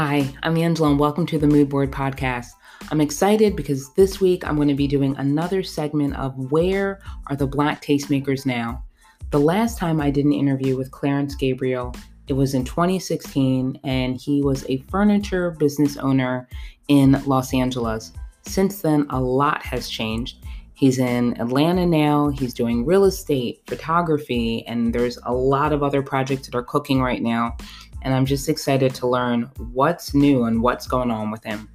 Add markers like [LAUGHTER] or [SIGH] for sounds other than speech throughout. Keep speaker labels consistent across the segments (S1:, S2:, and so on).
S1: Hi, I'm Angela, and welcome to the Mood Board Podcast. I'm excited because this week I'm going to be doing another segment of Where Are the Black Tastemakers Now? The last time I did an interview with Clarence Gabriel, it was in 2016, and he was a furniture business owner in Los Angeles. Since then, a lot has changed. He's in Atlanta now. He's doing real estate, photography, and there's a lot of other projects that are cooking right now and I'm just excited to learn what's new and what's going on with him.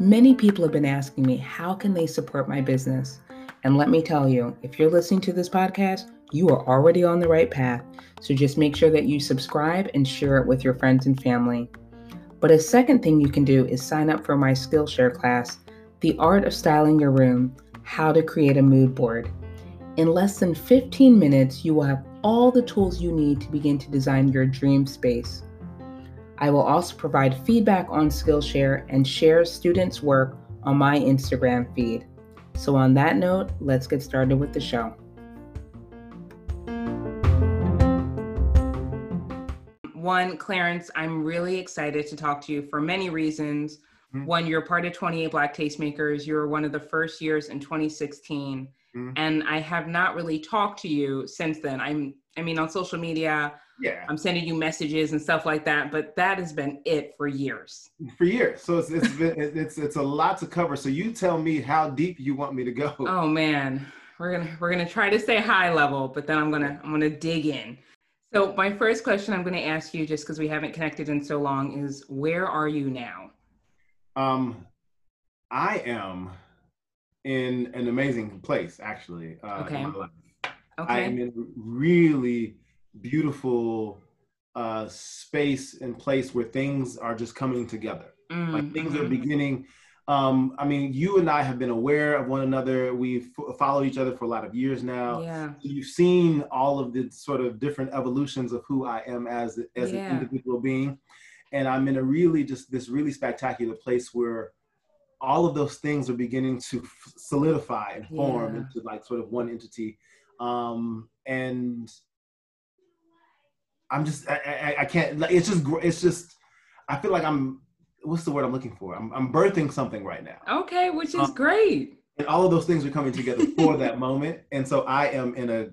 S1: Many people have been asking me how can they support my business? And let me tell you, if you're listening to this podcast, you are already on the right path. So just make sure that you subscribe and share it with your friends and family. But a second thing you can do is sign up for my Skillshare class, The Art of Styling Your Room how to create a mood board. In less than 15 minutes, you will have all the tools you need to begin to design your dream space. I will also provide feedback on Skillshare and share students' work on my Instagram feed. So, on that note, let's get started with the show. One, Clarence, I'm really excited to talk to you for many reasons. Mm-hmm. One, you're part of 28 Black Tastemakers. You were one of the first years in 2016. Mm-hmm. And I have not really talked to you since then. I'm, I mean, on social media,
S2: yeah,
S1: I'm sending you messages and stuff like that. But that has been it for years.
S2: For years. So it's it's been it's it's a lot to cover. So you tell me how deep you want me to go.
S1: Oh man, we're gonna we're gonna try to stay high level, but then I'm gonna I'm gonna dig in. So my first question I'm gonna ask you, just because we haven't connected in so long, is where are you now?
S2: Um, I am in an amazing place, actually.
S1: Uh, okay.
S2: Okay. I am in a really beautiful uh, space and place where things are just coming together. Mm-hmm. Like things are mm-hmm. beginning. Um, I mean, you and I have been aware of one another. We've f- followed each other for a lot of years now.
S1: Yeah.
S2: You've seen all of the sort of different evolutions of who I am as as yeah. an individual being and i'm in a really just this really spectacular place where all of those things are beginning to f- solidify and form yeah. into like sort of one entity um and i'm just I, I, I can't like, it's just it's just i feel like i'm what's the word i'm looking for i'm, I'm birthing something right now
S1: okay which is um, great
S2: and all of those things are coming together for that [LAUGHS] moment and so i am in a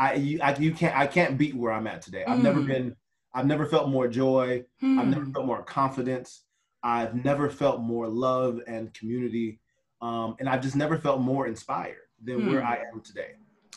S2: I you, I you can't I can't beat where I'm at today. I've mm. never been I've never felt more joy. Hmm. I've never hmm. felt more confidence. I've never felt more love and community. Um, and I've just never felt more inspired than hmm. where I am today.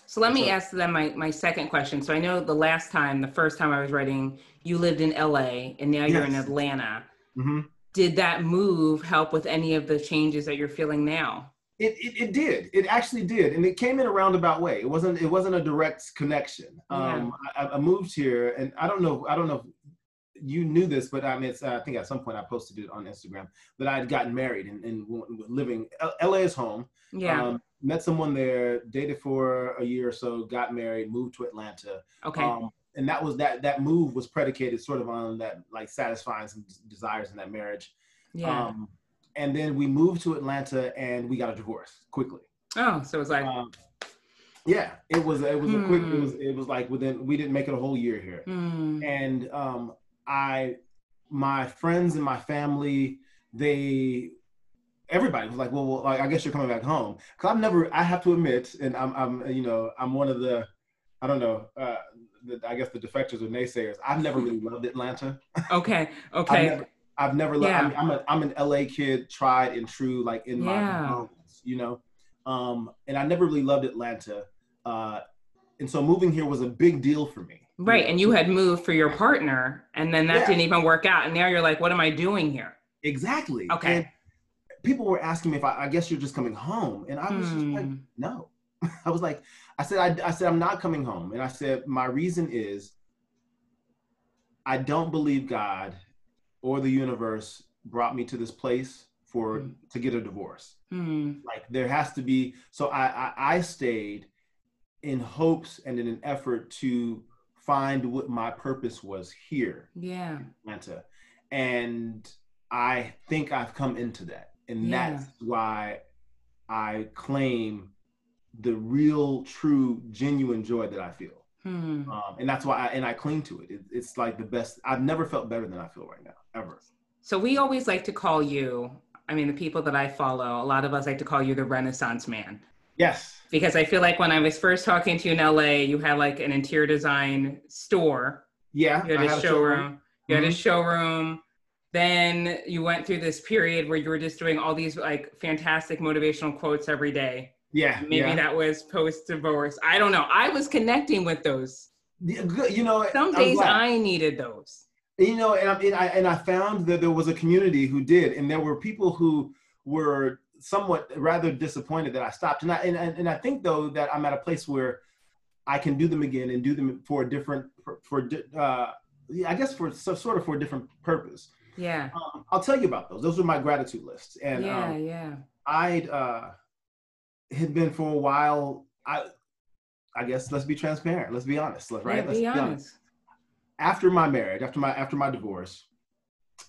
S1: So let me ask them my, my second question. So I know the last time, the first time I was writing, you lived in LA and now you're in Atlanta. Mm-hmm. Did that move help with any of the changes that you're feeling now?
S2: It, it, it, did. It actually did, and it came in a roundabout way. It wasn't. It wasn't a direct connection. Yeah. Um, I, I, moved here, and I don't know. I don't know. you knew this, but I mean, it's, I think at some point I posted it on Instagram that I had gotten married and, and living. LA is home.
S1: Yeah. Um,
S2: met someone there, dated for a year or so, got married, moved to Atlanta.
S1: Okay. Um,
S2: and that was that. That move was predicated sort of on that, like satisfying some desires in that marriage.
S1: Yeah. Um,
S2: and then we moved to Atlanta and we got a divorce quickly.
S1: Oh, so it was like,
S2: um, yeah, it was it was mm. a quick it was hmm. it was like within we didn't make it a whole year here,
S1: mm.
S2: and um, I my friends and my family they everybody was like, well, well like, I guess you're coming back home because I've never I have to admit, and I'm I'm you know I'm one of the I don't know. Uh, the, I guess the defectors or naysayers. I've never really loved Atlanta.
S1: Okay. [LAUGHS] Okay.
S2: never, I've never yeah. I'm, I'm, a, I'm an LA kid, tried and true, like in yeah. my bones, you know. Um, and I never really loved Atlanta, uh, and so moving here was a big deal for me.
S1: Right, you know? and you had moved for your partner, and then that yeah. didn't even work out, and now you're like, what am I doing here?
S2: Exactly.
S1: Okay.
S2: And people were asking me if I, I guess you're just coming home, and I was hmm. just like, hmm. no. [LAUGHS] I was like, I said, I, I said I'm not coming home, and I said my reason is I don't believe God or the universe brought me to this place for mm. to get a divorce.
S1: Mm.
S2: Like there has to be. So I, I I stayed in hopes and in an effort to find what my purpose was here.
S1: Yeah.
S2: Atlanta. And I think I've come into that. And yeah. that's why I claim the real, true, genuine joy that I feel. Hmm. Um, and that's why I, and I cling to it. it. It's like the best. I've never felt better than I feel right now, ever.
S1: So we always like to call you. I mean, the people that I follow, a lot of us like to call you the Renaissance man.
S2: Yes.
S1: Because I feel like when I was first talking to you in LA, you had like an interior design store.
S2: Yeah.
S1: You had, a, had showroom. a showroom. You mm-hmm. had a showroom. Then you went through this period where you were just doing all these like fantastic motivational quotes every day.
S2: Yeah.
S1: Maybe
S2: yeah.
S1: that was post divorce. I don't know. I was connecting with those.
S2: You know,
S1: some days I needed those.
S2: You know, and I, and I and I found that there was a community who did, and there were people who were somewhat rather disappointed that I stopped. And I and, and I think though that I'm at a place where I can do them again and do them for a different for, for uh, I guess for so, sort of for a different purpose.
S1: Yeah.
S2: Um, I'll tell you about those. Those are my gratitude lists. And
S1: yeah, um, yeah.
S2: I'd uh, had been for a while. I I guess let's be transparent. Let's be honest. Right?
S1: Yeah,
S2: let's
S1: be honest. honest.
S2: After my marriage, after my after my divorce,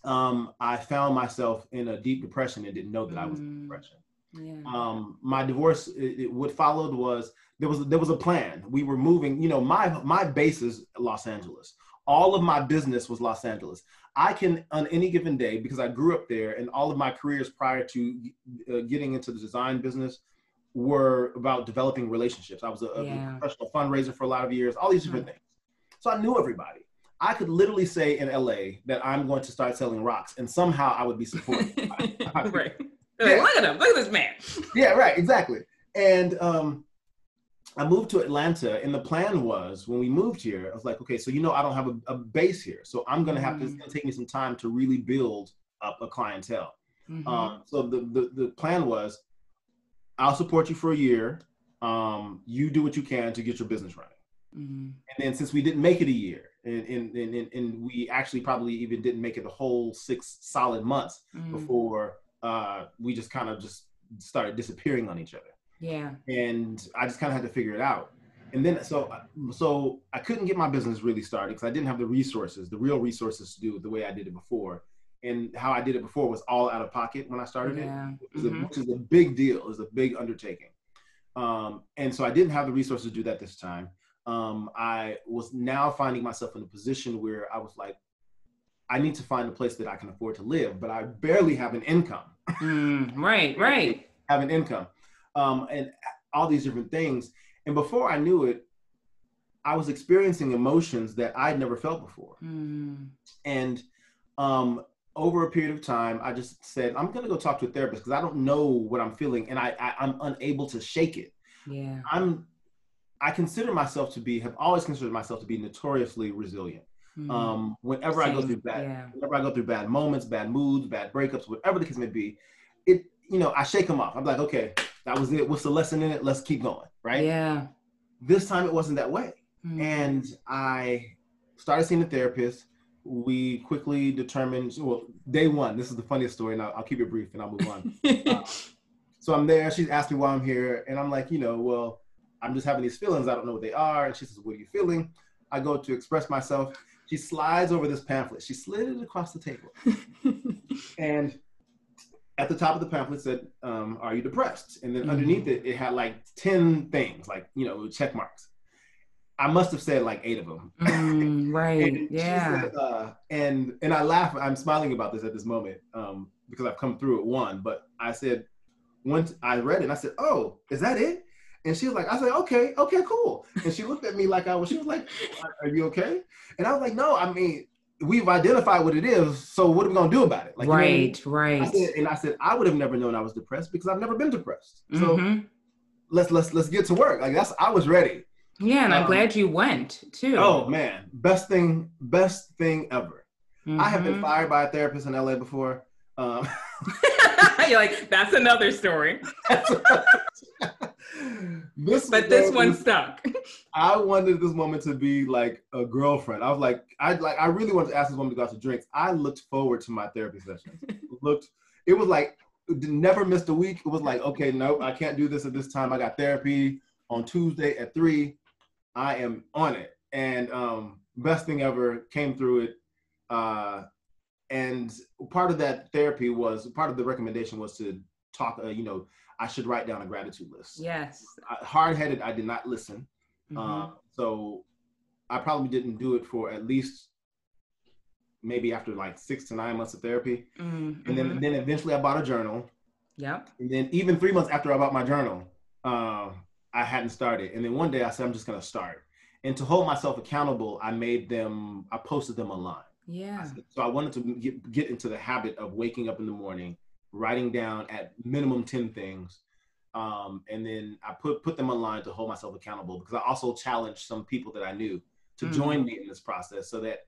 S2: um, I found myself in a deep depression and didn't know that. I was in mm. depression. Yeah. Um, my divorce, it, it, what followed was there was there was a plan. We were moving. You know, my my base is Los Angeles. All of my business was Los Angeles. I can on any given day because I grew up there, and all of my careers prior to uh, getting into the design business were about developing relationships. I was a, yeah. a, professional fundraiser for a lot of years. All these different mm-hmm. things. So I knew everybody. I could literally say in LA that I'm going to start selling rocks, and somehow I would be supported. [LAUGHS] [LAUGHS]
S1: right. Yeah. Like, look at him. Look at this man.
S2: yeah. Right. Exactly. And um, I moved to Atlanta, and the plan was when we moved here, I was like, okay, so you know, I don't have a, a base here, so I'm going to have mm-hmm. to take me some time to really build up a clientele. Mm-hmm. Um, so the, the the plan was, I'll support you for a year. Um, you do what you can to get your business running. Mm-hmm. And then since we didn't make it a year, and, and, and, and, we actually probably even didn't make it the whole six solid months mm. before uh, we just kind of just started disappearing on each other.
S1: Yeah.
S2: And I just kind of had to figure it out. And then so so I couldn't get my business really started because I didn't have the resources, the real resources to do it the way I did it before. And how I did it before was all out of pocket when I started yeah. it, which is, mm-hmm. a, which is, a, big deal. It was a big undertaking. Um, and so I didn't have the resources to do that this time um, I was now finding myself in a position where I was like, I need to find a place that I can afford to live, but I barely have an income.
S1: Mm, [LAUGHS] right, right.
S2: have an income, um, and all these different things. And before I knew it, I was experiencing emotions that I'd never felt before. Mm. And um, over a period of time, I just said, I'm going to go talk to a therapist because I don't know what I'm feeling, and I, I I'm unable to shake it.
S1: Yeah,
S2: I'm I consider myself to be, have always considered myself to be notoriously resilient. Mm-hmm. Um, whenever Same, I go through bad, yeah. whenever I go through bad moments, bad moods, bad breakups, whatever the case may be, it, you know, I shake them off. I'm like, okay, that was it. What's the lesson in it? Let's keep going. Right.
S1: Yeah.
S2: This time it wasn't that way. Mm-hmm. And I started seeing a therapist. We quickly determined, well, day one, this is the funniest story, and I'll, I'll keep it brief and I'll move on. [LAUGHS] uh, so I'm there. She's asked me why I'm here. And I'm like, you know, well, I'm just having these feelings. I don't know what they are. And she says, What are you feeling? I go to express myself. She slides over this pamphlet. She slid it across the table. [LAUGHS] and at the top of the pamphlet said, um, Are you depressed? And then mm-hmm. underneath it, it had like 10 things, like, you know, check marks. I must have said like eight of them.
S1: Mm, right. [LAUGHS] yeah.
S2: Said, uh, and and I laugh. I'm smiling about this at this moment um, because I've come through it one. But I said once I read it, I said, "Oh, is that it?" And she was like, I said, okay, okay, cool. And she looked at me like I was, she was like, are you okay? And I was like, no, I mean, we've identified what it is. So what are we going to do about it?
S1: Like, right, you know, right.
S2: I said, and I said, I would have never known I was depressed because I've never been depressed. So mm-hmm. let's, let's, let's get to work. Like that's, I was ready.
S1: Yeah. And um, I'm glad you went too.
S2: Oh man. Best thing, best thing ever. Mm-hmm. I have been mm-hmm. fired by a therapist in LA before. Um, [LAUGHS]
S1: You're like, that's another story. [LAUGHS] this but this one stuck.
S2: I wanted this woman to be like a girlfriend. I was like, I like, I really wanted to ask this woman to go out to drinks. I looked forward to my therapy sessions. [LAUGHS] looked, it was like never missed a week. It was like, okay, nope, I can't do this at this time. I got therapy on Tuesday at three. I am on it. And um, best thing ever came through it. Uh, and part of that therapy was part of the recommendation was to talk. Uh, you know, I should write down a gratitude list.
S1: Yes.
S2: Hard headed, I did not listen.
S1: Mhm.
S2: Uh, so I probably didn't do it for at least maybe after like six to nine months of therapy.
S1: Mhm.
S2: And then, then eventually I bought a journal.
S1: Yep.
S2: And then even three months after I bought my journal, uh, I hadn't started. And then one day I said, I'm just going to start. And to hold myself accountable, I made them, I posted them online.
S1: Yeah.
S2: So I wanted to get, get into the habit of waking up in the morning, writing down at minimum 10 things. Um, and then I put, put them online to hold myself accountable because I also challenged some people that I knew to
S1: Mm.
S2: join me in this process so that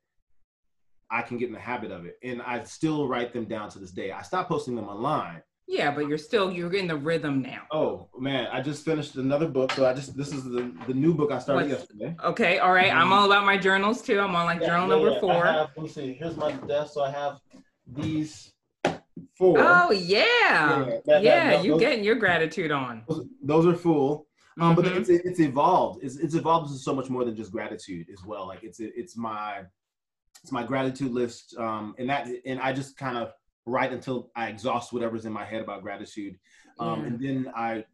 S2: I can get in the habit of it. And I still write them down to this day. I stopped posting them online.
S1: Yeah, but you're still you're in the rhythm now.
S2: Oh man, I just finished another book. So I just this is the, the new book I started
S1: What's-
S2: yesterday.
S1: Okay, all right. I'm all about my journals too. I'm on like
S2: Yeah,
S1: journal
S2: yeah,
S1: number
S2: yeah. I
S1: four.
S2: have- let me see. Here's my desk. So I have these four.
S1: Oh yeah,
S2: Yeah, that- that-
S1: you
S2: those-
S1: getting your gratitude on.
S2: Those, those are full. Um, but
S1: Mhm.
S2: it's it's evolved. It's it's evolved into so much more than just gratitude as well. Like it's it's my it's my gratitude list. Um, and that and I just kind of write until I exhaust whatever's in my head about gratitude. Um,
S1: Yeah.
S2: and then I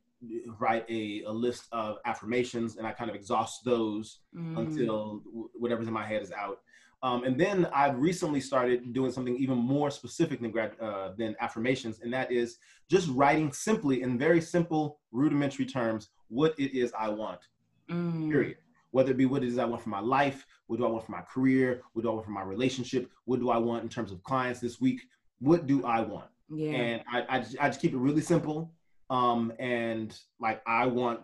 S2: write a, a list of affirmations and I kind of exhaust those
S1: Mm.
S2: until w- whatever's in my head is out. Um, and then I've recently started doing something even more specific than grad, uh, than affirmations, and that is just writing simply in very simple, rudimentary terms what it is I want.
S1: Mm.
S2: Period. Whether it be what it is I want for my life, what do I want for my career, what do I want for my relationship, what do I want in terms of clients this week, what do I want?
S1: Yeah.
S2: and I, I, just, I just keep it really simple. Um, and like I want,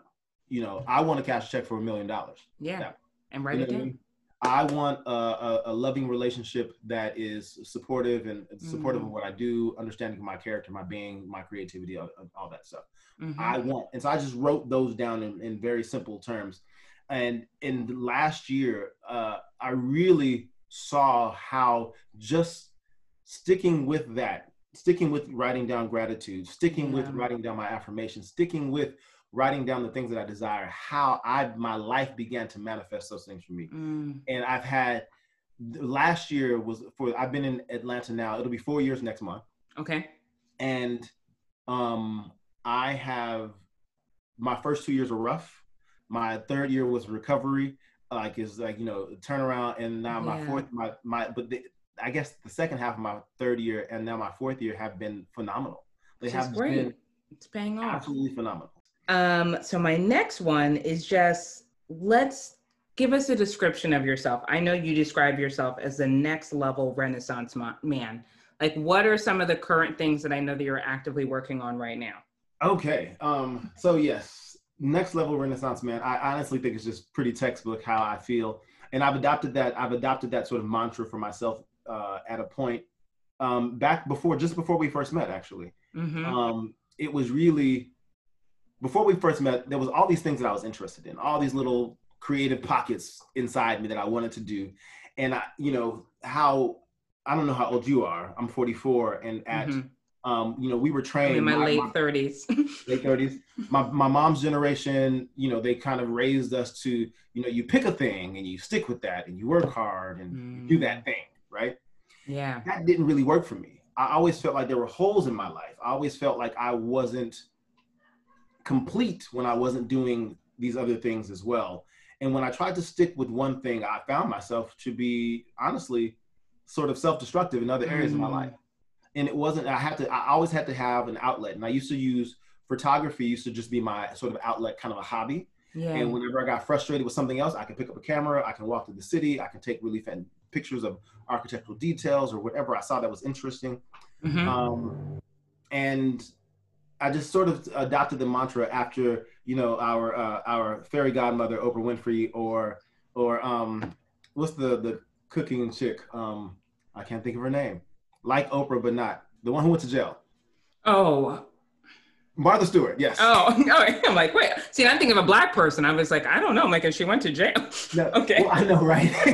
S2: you know, I want to cash a check for a million dollars.
S1: yeah.
S2: yeah.
S1: And write
S2: You
S1: it
S2: know what I mean? I want a, a, a loving relationship that is supportive and supportive of
S1: Mhm.
S2: what I do, understanding my character, my being, my creativity, all, all that stuff.
S1: Mhm.
S2: I want, and so I just wrote those down in, in very simple terms. And in the last year, uh, I really saw how just sticking with that, sticking with writing down gratitude, sticking with writing down my affirmations, sticking with writing down the things that I desire, how I my life began to manifest those things for me.
S1: Mm.
S2: And I've had last year was for I've been in Atlanta now. It'll be four years next month
S1: Okay.
S2: and um i have my first two years were rough my third year was recovery like is like you know turnaround and now my
S1: Yeah.
S2: fourth my my but the, i guess the second half of my third year and now my fourth year have been phenomenal they have
S1: great.
S2: been
S1: It's paying off.
S2: absolutely phenomenal
S1: Um, so my next one is just let's give us a description of yourself. I know you describe yourself as the next level Renaissance man. Like, what are some of the current things that I know that you're actively working on right now?
S2: Okay. Um, so yes, next level Renaissance man. I honestly think it's just pretty textbook how I feel, and I've adopted that. I've adopted that sort of mantra for myself uh, at a point um, back before, just before we first met. Actually,
S1: hmm
S2: um, it was really before we first met. There was all these things that I was interested in, all these little creative pockets inside me that I wanted to do, and I, you know, how I don't know how old you are. I'm 44, and at
S1: Mhm.
S2: um, you know, we were trained.
S1: in my
S2: my-
S1: late 30s. [LAUGHS]
S2: late 30s my, my mom's generation you know they kind of raised us to you know you pick a thing and you stick with that and you work hard and you do that thing right?
S1: Yeah.
S2: that didn't really work for me. I always felt like there were holes in my life. I always felt like i wasn't complete when i wasn't doing these other things as well. And when i tried to stick with one thing i found myself to be honestly sort of self-destructive in other areas of my
S1: Mm.
S2: life. And it wasn't i had to i always had to have an outlet. And i used to use photography used to just be my sort of outlet kind of a hobby.
S1: Yeah.
S2: and whenever i got frustrated with something else i can pick up a camera i can walk through the city i can take really fan pictures of architectural details or whatever i saw that was interesting.
S1: Mhm.
S2: um, and i just sort of adopted the mantra after you know our uh, our fairy godmother oprah winfrey or or um what's the the cooking chick? Um i can't think of her name. Like oprah but not. The one who went to jail.
S1: Oh,
S2: martha stewart yes
S1: oh, no. [LAUGHS] I'm like, wait. See, I'm thinking of a black person. I was like, I don't know. I'm like, and she went to jail.
S2: No, [LAUGHS]
S1: Okay.
S2: well, i know right [LAUGHS]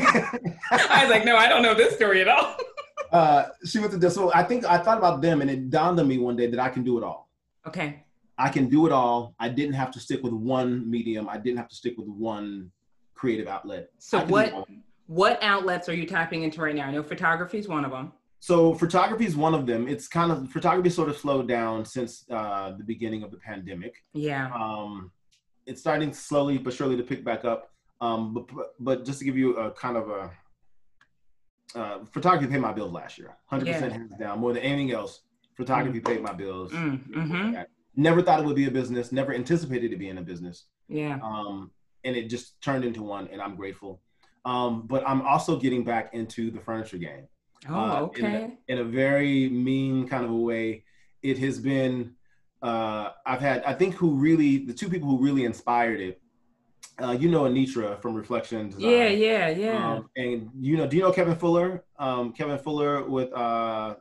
S1: I was like, no, I don't know this story at all.
S2: uh, she went to jail. So I think I thought about them, and it dawned on me one day that I can do it all.
S1: Okay.
S2: I can do it all. I didn't have to stick with one medium. I didn't have to stick with one creative outlet.
S1: So what what outlets are you tapping into right now? I know photography is one of them.
S2: So photography is one of them. It's kind of photography sort of slowed down since uh, the beginning of the pandemic.
S1: Yeah.
S2: Um, it's starting slowly but surely to pick back up. Um, but, but just to give you a kind of a uh, photography paid my bills last year, hundred yeah. percent hands down. More than anything else, photography mm. paid my bills.
S1: Mm. Mm-hmm.
S2: Never thought it would be a business. Never anticipated it being a business.
S1: Yeah.
S2: Um, and it just turned into one, and I'm grateful. Um, but I'm also getting back into the furniture game.
S1: Oh, uh,
S2: okay. In a, in a, very mean kind of a way. It has been. Uh, I've had. I think who really the two people who really inspired it. Uh, you know Anitra from Reflection Design.
S1: Yeah, yeah, yeah.
S2: Um, and you know, do you know Kevin Fuller? Um, Kevin Fuller with uh,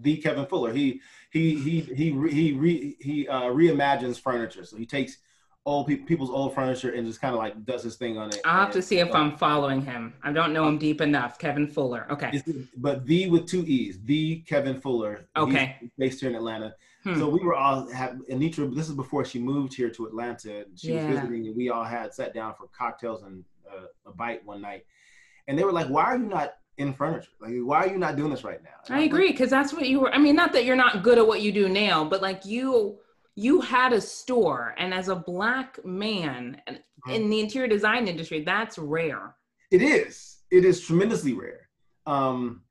S2: the Kevin Fuller. He he he he he re, he uh, reimagines furniture. So he takes old pe- people's old furniture and just kind of like does his thing on it.
S1: I'll have
S2: to
S1: see if I'm following him. I don't know him deep enough. Kevin Fuller. Okay.
S2: But the with two E's, the Kevin Fuller.
S1: Okay.
S2: based here in Atlanta. Hmm. So we were all have Anitra. This is before she moved here to Atlanta. She yeah. was visiting, and we all had sat down for cocktails and uh, a bite one night. And they were like, "Why are you not in furniture? Like, why are you not doing this right now?"
S1: And I agree, because that's what you were. I mean, not that you're not good at what you do now, but like you you had a store and as a black man mm-hmm. in the interior design industry that's rare.
S2: It is. It is tremendously rare. Um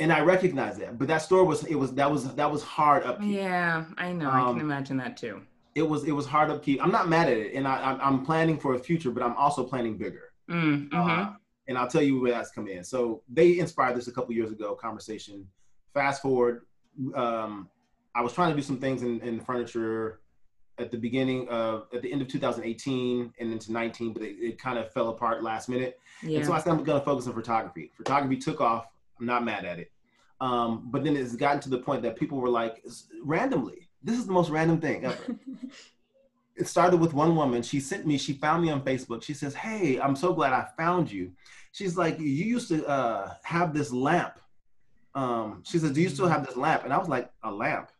S2: and i recognize that but that store was it was that was that was hard upkeep.
S1: Yeah i know. Um, i can um, imagine that too.
S2: it was it was hard upkeep. I'm not mad at it and i i'm planning for a future but i'm also planning bigger.
S1: Mm, mm-hmm. uh,
S2: and i'll tell you where that's come in. So they inspired this a couple years ago conversation. Fast forward um I was trying to do some things in, in furniture at the beginning of at the end of 2018 and into 19, but it, it kind of fell apart last minute. Yeah. And so I said I'm going to focus on photography. Photography took off. I'm not mad at it. Um, but then it's gotten to the point that people were like, randomly, this is the most random thing ever. [LAUGHS] it started with one woman. She sent me, she found me on Facebook. She says, Hey, I'm so glad I found you. She's like, You used to uh, have this lamp. Um, she says, Do you still have this lamp? And I was like, A lamp.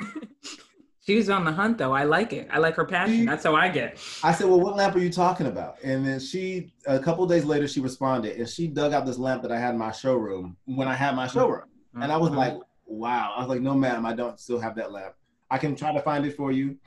S2: [LAUGHS]
S1: She's on the hunt though. I like it. I like her passion. That's how I get.
S2: I said, "Well, what lamp are you talking about?" And then she, a couple days later, she responded, and she dug out this lamp that I had in my showroom when I had my showroom, mm-hmm. and I was like, "Wow!" I was like, "No, ma'am, I don't still have that lamp. I can try to find it for you."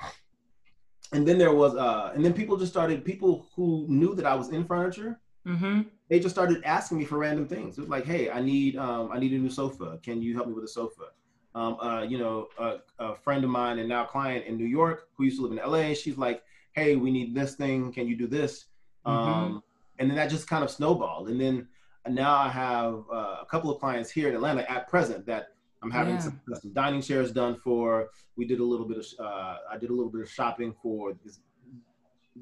S2: And then there was, uh, and then people just started. People who knew that I was in furniture,
S1: mm-hmm.
S2: they just started asking me for random things. It was like, "Hey, I need, um, I need a new sofa. Can you help me with a sofa?" Um, uh, you know, a, a, friend of mine and now client in New York who used to live in LA. She's like, "Hey, we need this thing. Can you do this?" Mm-hmm. Um, and then that just kind of snowballed. And then now I have uh, a couple of clients here in Atlanta at present that I'm having yeah. some, some, dining chairs done for. We did a little bit of uh, I did a little bit of shopping for this,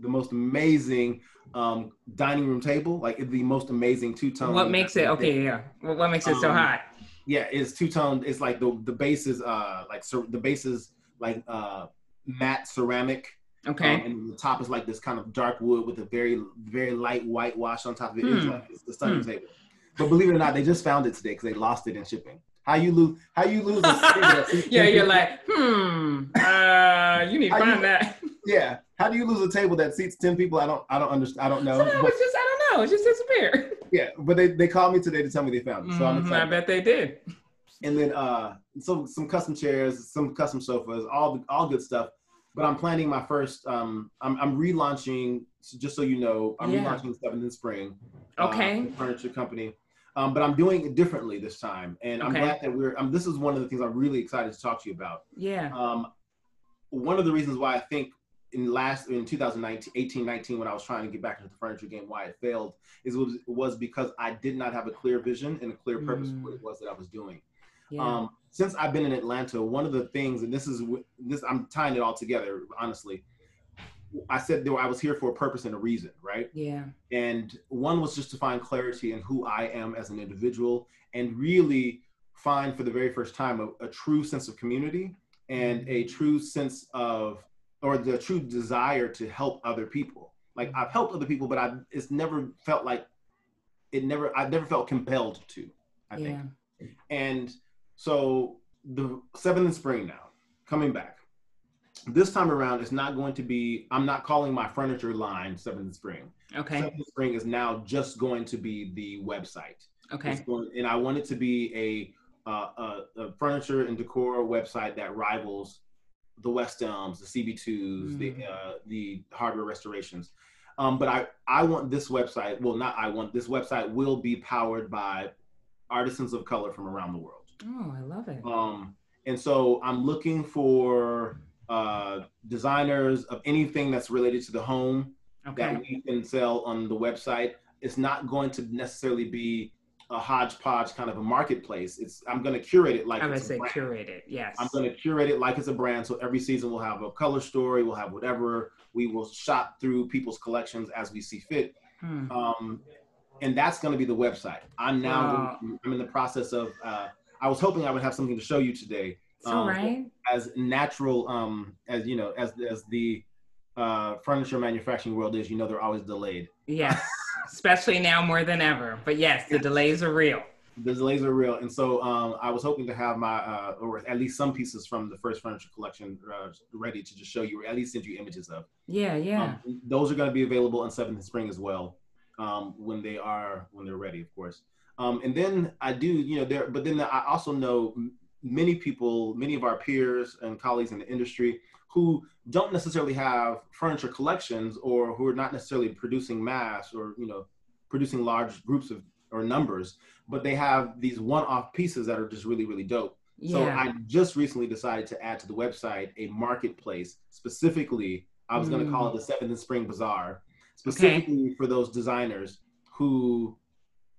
S2: the most amazing um, dining room table, like the most amazing two tone.
S1: What makes it okay? Yeah, what makes it so um, hot?
S2: Yeah, it's two tone. It's like the the base is uh like the base is like uh matte ceramic.
S1: Okay.
S2: Um, and the top is like this kind of dark wood with a very very light whitewash on top of it. Hmm. It's like it's the stunning hmm. table. But believe it or not, they just found it today because they lost it in shipping. How you lose? How you lose? [LAUGHS]
S1: yeah, you're like, hmm. Uh, you need to find you, that. [LAUGHS]
S2: Yeah. How do you lose a table that seats ten people? I don't. I don't understand. I don't know.
S1: So but, it's just. I don't know. It's just disappeared.
S2: Yeah, but they, they called me today to tell me they found it. So I'm
S1: excited. Mm-hmm, I bet they did.
S2: And then uh, some some custom chairs, some custom sofas, all all good stuff. But I'm planning my first. Um, I'm I'm relaunching. Just so you know, I'm yeah. relaunching Seventh and Spring.
S1: Uh, okay.
S2: Uh, furniture company. Um, but I'm doing it differently this time, and I'm glad that we're. Um, this is one of the things I'm really excited to talk to you about.
S1: Yeah.
S2: Um, one of the reasons why I think in last in 2019 18 19 when i was trying to get back into the furniture game why it failed is was, was because i did not have a clear vision and a clear purpose mm. for what it was that i was doing yeah. um, since i've been in atlanta one of the things and this is this i'm tying it all together honestly i said there i was here for a purpose and a reason right
S1: yeah
S2: and one was just to find clarity in who i am as an individual and really find for the very first time a, a true sense of community and a mm. true sense of or the true desire to help other people. Like I've helped other people, but I it's never felt like it never I've never felt compelled to. I yeah. think. And so the seventh and spring now coming back. This time around, it's not going to be. I'm not calling my furniture line Seventh and Spring.
S1: Okay.
S2: Seventh and Spring is now just going to be the website.
S1: Okay.
S2: Going, and I want it to be a, uh, a, a furniture and decor website that rivals the West Elms, the CB2s, mm. the uh, the hardware restorations. Um, but I I want this website. Well, not I want this website will be powered by artisans of color from around the world.
S1: Oh, I love it.
S2: Um, and so I'm looking for uh, designers of anything that's related to the home okay. that we can sell on the website. It's not going to necessarily be a hodgepodge kind of a marketplace. It's I'm going to curate it like
S1: I would say curate it. Yes.
S2: I'm going to curate it like it's a brand. So every season we'll have a color story. We'll have whatever. We will shop through people's collections as we see fit. Hmm. Um, and that's going to be the website. I'm now. I'm in the process of. Uh, I was hoping I would have something to show you today.
S1: Um, right.
S2: As natural, um, as you know, as as the uh, furniture manufacturing world is, you know, they're always delayed.
S1: Yes, [LAUGHS] especially now more than ever. But yes, the delays are real.
S2: The delays are real, and so um, I was hoping to have my, uh, or at least some pieces from the first furniture collection uh, ready to just show you, or at least send you images of.
S1: Yeah, yeah.
S2: Um, those are going to be available on Seventh Spring as well, um, when they are when they're ready, of course. Um, and then I do, you know, there, but then I also know many people, many of our peers and colleagues in the industry who don't necessarily have furniture collections or who are not necessarily producing mass or you know producing large groups of or numbers but they have these one-off pieces that are just really really dope yeah. so i just recently decided to add to the website a marketplace specifically i was mm. going to call it the seventh and spring bazaar specifically okay. for those designers who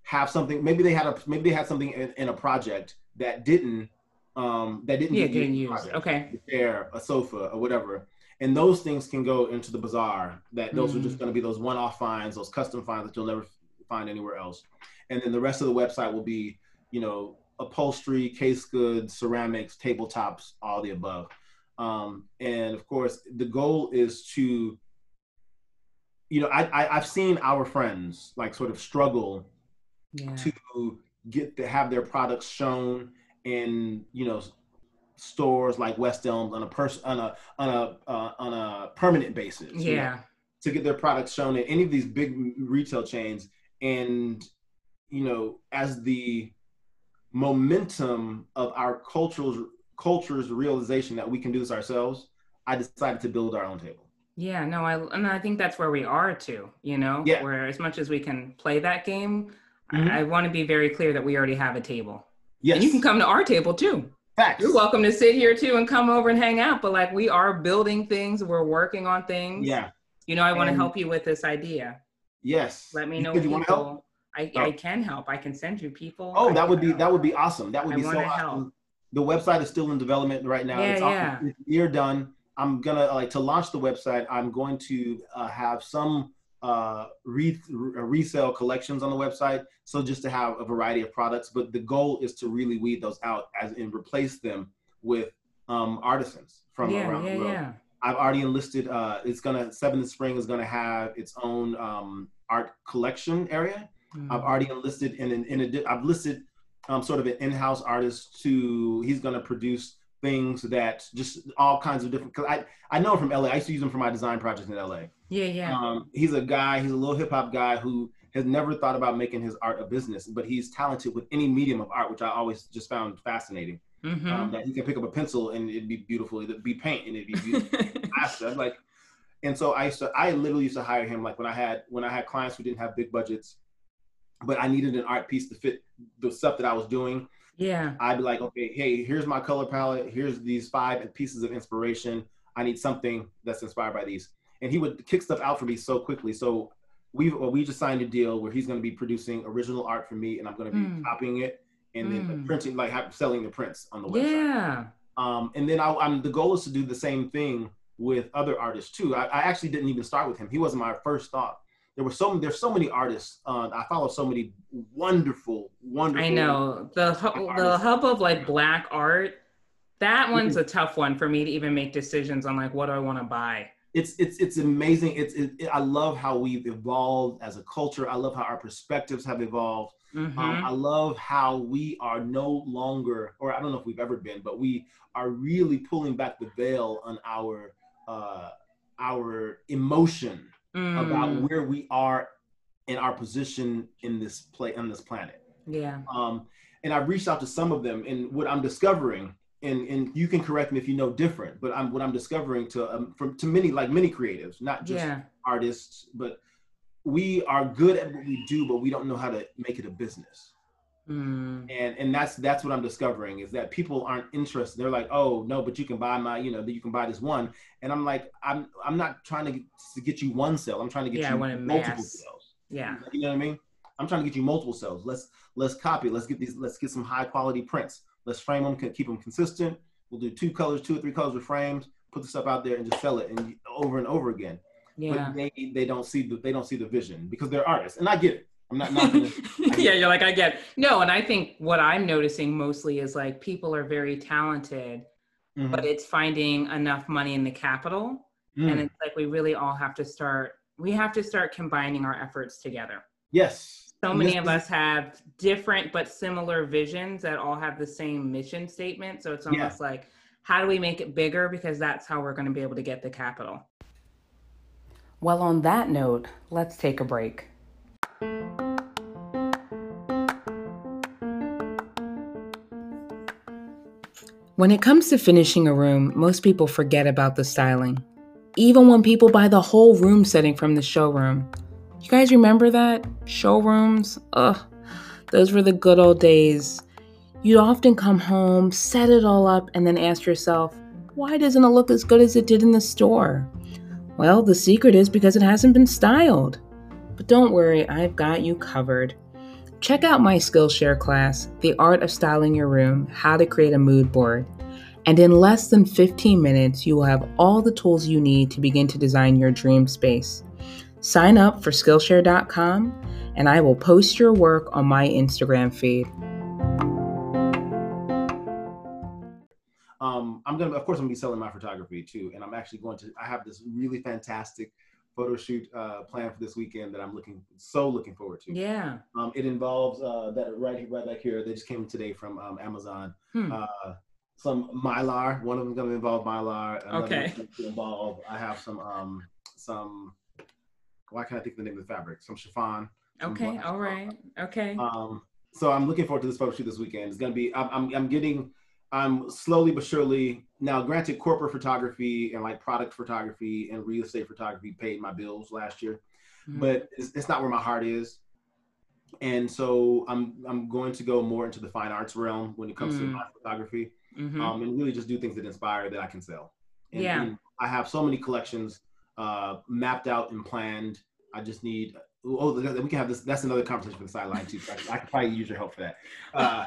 S2: have something maybe they had a maybe they had something in, in a project that didn't um, that didn't
S1: yeah, get getting used. Okay.
S2: A chair, a sofa, or whatever. And those things can go into the bazaar. That those mm. are just mm. going to be those one-off finds, those custom finds that you'll never find anywhere else. And then the rest of the website will be, you know, upholstery, case goods, ceramics, tabletops, all the above. Um, and of course, the goal is to, you know, I, I have seen our friends like sort of struggle yeah. to get to have their products shown in you know stores like West Elms on a person on a on a uh, on a permanent basis.
S1: Yeah. You know,
S2: to get their products shown in any of these big retail chains, and you know, as the momentum of our cultural culture's realization that we can do this ourselves, I decided to build our own table.
S1: Yeah, no, I and I think that's where we are too. You know,
S2: yeah.
S1: where as much as we can play that game, mm-hmm. I, I want to be very clear that we already have a table.
S2: Yes.
S1: And you can come to our table too.
S2: Facts.
S1: You're welcome to sit here too and come over and hang out. But like we are building things, we're working on things.
S2: Yeah.
S1: You know, I want to help you with this idea.
S2: Yes.
S1: Let me know. You want to help? I, oh. I can help. I can send you people.
S2: Oh, that would be help. that would be awesome. That would I be so awesome. The website is still in development right now.
S1: Yeah,
S2: it's
S1: yeah.
S2: You're done. I'm gonna like to launch the website. I'm going to uh, have some uh, re- resale collections on the website. So just to have a variety of products, but the goal is to really weed those out as and replace them with um, artisans from
S1: yeah,
S2: around
S1: yeah,
S2: the world.
S1: Yeah.
S2: I've already enlisted. Uh, it's gonna Seven Seventh Spring is gonna have its own um, art collection area. Mm-hmm. I've already enlisted in an in a, I've listed um, sort of an in-house artist to he's gonna produce things that just all kinds of different. Cause I I know from LA. I used to use him for my design projects in LA.
S1: Yeah, yeah.
S2: Um, he's a guy. He's a little hip hop guy who has never thought about making his art a business, but he's talented with any medium of art, which I always just found fascinating. Mm-hmm. Um, that he can pick up a pencil and it'd be beautiful. It'd be paint and it'd be [LAUGHS] beautiful. I like, and so I used to, I literally used to hire him like when I had when I had clients who didn't have big budgets, but I needed an art piece to fit the stuff that I was doing.
S1: Yeah.
S2: I'd be like, okay, hey, here's my color palette. Here's these five pieces of inspiration. I need something that's inspired by these. And he would kick stuff out for me so quickly. So we we just signed a deal where he's going to be producing original art for me, and I'm going to be mm. copying it and mm. then hmm. printing, like selling the prints on the website.
S1: Yeah.
S2: Um, and then I, am the goal is to do the same thing with other artists too. I, I actually didn't even start with him. He wasn't my first thought there were so there's so many artists. Uh, I follow so many wonderful, wonderful.
S1: I know the the hub of like black art. That one's a tough one for me to even make decisions on like what do I want to buy.
S2: It's it's it's amazing. It's it, it, I love how we've evolved as a culture. I love how our perspectives have evolved. Mm-hmm. Um, I love how we are no longer, or I don't know if we've ever been, but we are really pulling back the veil on our uh, our emotion mm. about where we are in our position in this play on this planet.
S1: Yeah.
S2: Um, and I've reached out to some of them, and what I'm discovering, and and you can correct me if you know different, but I'm what I'm discovering to um, from to many like many creatives, not just
S1: Yeah.
S2: artists, but we are good at what we do, but we don't know how to make it a business.
S1: Mm.
S2: And and that's that's what I'm discovering is that people aren't interested. They're like, oh no, but you can buy my, you know, you can buy this one. And I'm like, I'm I'm not trying to get, to get you one sale. I'm trying to get
S1: Yeah,
S2: you multiple
S1: mass.
S2: sales.
S1: Yeah.
S2: You know what I mean? I'm trying to get you multiple sales. Let's let's copy. Let's get these. Let's get some high quality prints. Let's frame them. Keep them consistent. We'll do two colors, two or three colors with frames. Put the stuff out there and just sell it and over and over again.
S1: Yeah.
S2: But they they don't see the they don't see the vision because they're artists, and I get it. I'm not knocking [LAUGHS] it.
S1: yeah, you're like, I get no, and I think what I'm noticing mostly is like people are very talented,
S2: Mhm.
S1: but it's finding enough money in the capital.
S2: Mm.
S1: And it's like we really all have to start we have to start combining our efforts together.
S2: yes.
S1: So many
S2: this
S1: of us have different but similar visions that all have the same mission statement. So it's almost like, how do we make it bigger? Because that's how we're going to be able to get the capital. Well, on that note, let's take a break. When it comes to finishing a room, most people forget about the styling. Even when people buy the whole room setting from the showroom. You guys remember that? Showrooms? Ugh, those were the good old days. You'd often come home, set it all up, and then ask yourself, why doesn't it look as good as it did in the store? Well, the secret is because it hasn't been styled. But don't worry, I've got you covered. Check out my Skillshare class, The Art of Styling Your Room How to Create a Mood Board. And in less than 15 minutes, you will have all the tools you need to begin to design your dream space. Sign up for Skillshare.com, and I will post your work on my Instagram feed.
S2: Um, I'm gonna, of course, I'm gonna be selling my photography too, and I'm actually going to. I have this really fantastic photo shoot uh, planned for this weekend that I'm looking so looking forward to.
S1: Yeah.
S2: Um, it involves uh, that right right back here. They just came today from um, Amazon.
S1: Hmm.
S2: Uh, some mylar. One of them going to involve mylar. another
S1: Okay.
S2: involve. I have some um some. Why can't I think of the name of the fabric? Some chiffon.
S1: Okay. All right. Okay.
S2: um, so I'm looking forward to this photo shoot this weekend. It's gonna be. I'm, I'm, I'm getting. I'm slowly but surely now. Granted, corporate photography and like product photography and real estate photography paid my bills last year,
S1: Mhm.
S2: but it's, it's not where my heart is. And so I'm I'm going to go more into the fine arts realm when it comes to
S1: Mm.
S2: my photography,
S1: Mhm.
S2: um, and really just do things that inspire that I can sell. And,
S1: Yeah.
S2: and I have so many collections uh, mapped out and planned. I just need. Oh, we can have this. That's another conversation for the sideline too. I, I could probably use your help for that. Uh,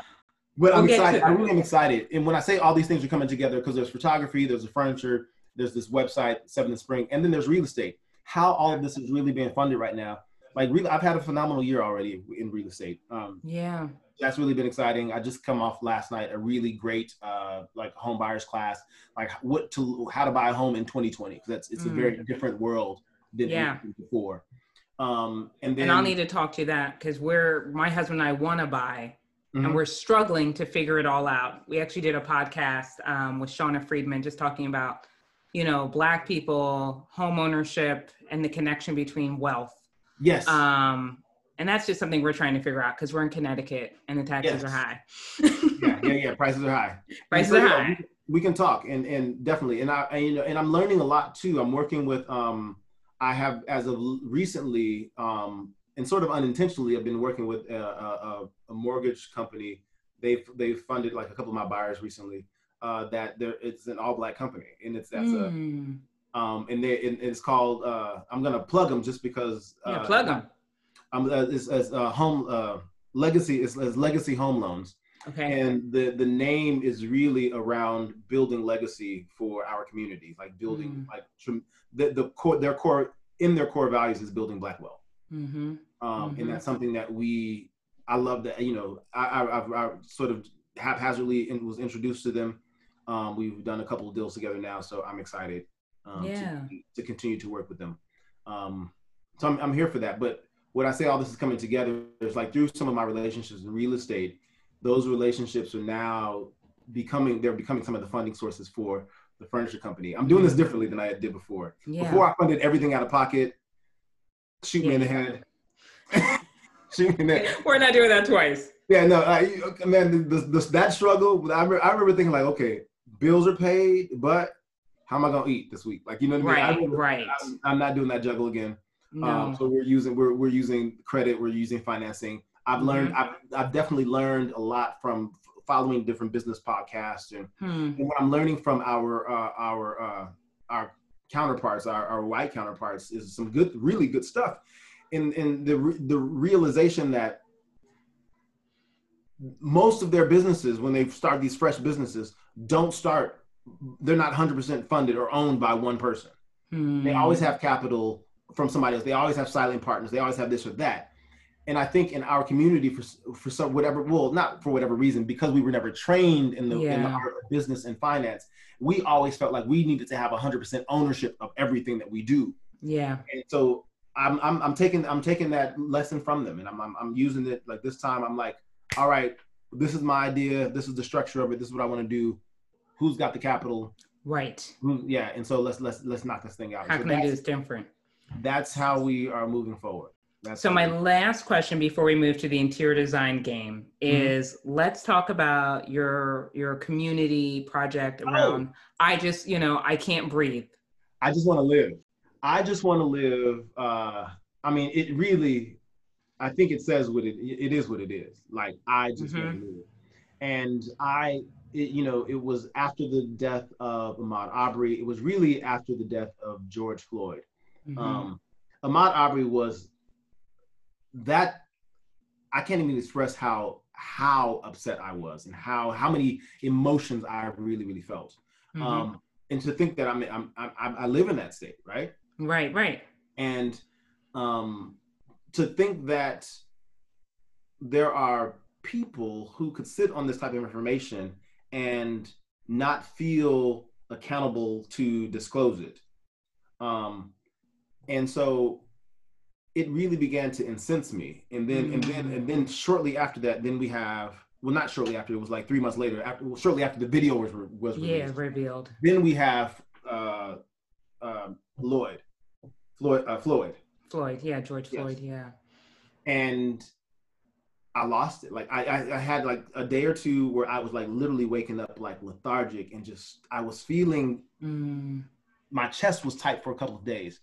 S2: but I'm
S1: to
S2: excited. I really am excited. And when I say all these things are coming together, because there's photography, there's the furniture, there's this website, Seventh and Spring, and then there's real estate. How all of this is really being funded right now. Like, really, I've had a phenomenal year already in real estate. Um,
S1: yeah.
S2: That's really been exciting. I just come off last night a really great uh, like home buyers class, like what to how to buy a home in 2020 because that's it's a
S1: Mm.
S2: very different world than
S1: Yeah.
S2: before. Um, and then
S1: And I'll need to talk to you that because we're my husband and I want to buy,
S2: Mhm.
S1: and we're struggling to figure it all out. We actually did a podcast um, with Shauna Friedman just talking about, you know, Black people, home ownership, and the connection between wealth.
S2: yes,
S1: Um, and that's just something we're trying to figure out because we're in Connecticut and the taxes
S2: Yes.
S1: are high.
S2: yeah, yeah, yeah. [LAUGHS] Prices are high.
S1: Prices
S2: And
S1: are
S2: so, yeah,
S1: high.
S2: We, can talk and and definitely and I and, you know and I'm learning a lot too. I'm working with um I have as of recently um and sort of unintentionally I've been working with a, a, a- mortgage company. They've they've funded like a couple of my buyers recently. Uh, that there it's an all black company and it's that's a
S1: Mm.
S2: um and they and it's called uh I'm gonna plug them just because uh,
S1: yeah, plug them.
S2: Um, uh, it's, it's uh, home uh, legacy is as legacy home loans
S1: Okay.
S2: and the the name is really around building legacy for our community like building
S1: Mm.
S2: like tr- the, the core their core in their core values is building black wealth
S1: mm-hmm.
S2: um,
S1: Mhm.
S2: and that's something that we i love that you know i i, I've, I sort of haphazardly in, was introduced to them um, we've done a couple of deals together now so i'm excited um,
S1: Yeah.
S2: to, to continue to work with them um, so I'm, I'm here for that but when i say all this is coming together it's like through some of my relationships in real estate those relationships are now becoming they're becoming some of the funding sources for the furniture company i'm doing this differently than i did before
S1: Yeah.
S2: before i funded everything out of pocket shoot me in the head [LAUGHS] shoot me in the head
S1: We're not doing that twice.
S2: Yeah, no, I, man, the, the, that struggle. I remember, I remember thinking like, okay, bills are paid, but how am I gonna eat this week? Like, you know what I
S1: mean? Right,
S2: I right. I'm, I'm, not doing that juggle again. No. Um, so we're using we're we're using credit, we're using financing. I've learned, mm-hmm. I've, I've definitely learned a lot from following different business podcasts and, hmm. and what I'm learning from our uh, our uh, our counterparts, our, our white counterparts, is some good, really good stuff. In in the the realization that most of their businesses, when they start these fresh businesses, don't start. They're not 100% funded or owned by one person. Hmm. They always have capital from somebody else. They always have silent partners. They always have this or that. And I think in our community for for some whatever well not for whatever reason because we were never trained in the, yeah. in the art of business and finance we always felt like we needed to have 100% ownership of everything that we do.
S1: Yeah.
S2: And so I'm, I'm I'm taking I'm taking that lesson from them. And I'm, I'm I'm using it like this time I'm like all right this is my idea. This is the structure of it. This is what I want to do. Who's got the capital?
S1: Right.
S2: Who, yeah. And so let's let's let's knock this thing out.
S1: How
S2: so
S1: can I do this different
S2: that's how we are moving forward
S1: that's so my last question before we move to the interior design game mm-hmm. is mm-hmm. let's talk about your your community project oh. around oh. I just, you know, I can't breathe.
S2: I just want to live. I just want to live uh I mean it really I think it says what it it is what it is. Like I just mm-hmm. want to live. And I it, you know, it was after the death of Ahmaud Arbery. It was really after the death of George Floyd. Mm-hmm. Um, Ahmaud Arbery was that I can't even express how how upset I was and how how many emotions I really really felt. Mm-hmm. Um, and to think that I'm, I'm I'm I live in that state, right?
S1: Right, right.
S2: And um, to think that there are people who could sit on this type of information and not feel accountable to disclose it. Um, and so it really began to incense me. And then mm-hmm. and then and then shortly after that, then we have well not shortly after, it was like three months later, after well, shortly after the video was was
S1: released. Yeah, revealed.
S2: Then we have uh uh Lloyd. Floyd uh, Floyd.
S1: Floyd, yeah, George yes. Floyd, yeah.
S2: And I lost it. Like I, I, I, had like a day or two where I was like literally waking up like lethargic and just I was feeling mm. my chest was tight for a couple of days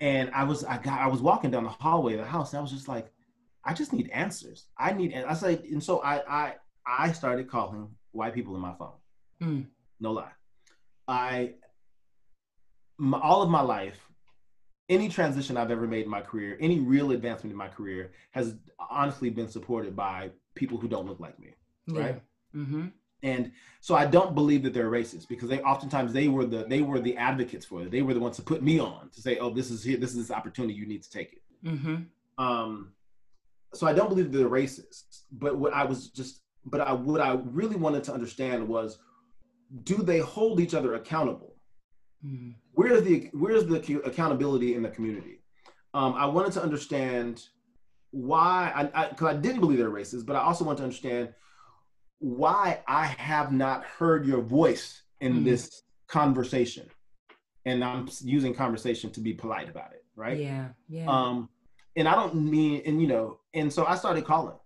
S2: and I was I got I was walking down the hallway of the house and I was just like, I just need answers. I need and I said and so I I I started calling white people in my phone. Mm. No lie. I my, all of my life, any transition I've ever made in my career, any real advancement in my career has honestly been supported by people who don't look like me. Yeah. Right. Mm-hmm. And so I don't believe that they're racist because they oftentimes they were the they were the advocates for it. They were the ones to put me on to say, oh, this is here, this is this opportunity, you need to take it. Mm-hmm. Um, so I don't believe they're racist. But what I was just, but I what I really wanted to understand was, do they hold each other accountable? Mm-hmm. Where's the where's the accountability in the community? Um, I wanted to understand why I because I, I didn't believe they're racist, but I also want to understand why I have not heard your voice in mm-hmm. this conversation. And I'm using conversation to be polite about it, right?
S1: Yeah, yeah.
S2: Um, and I don't mean, and you know, and so I started calling,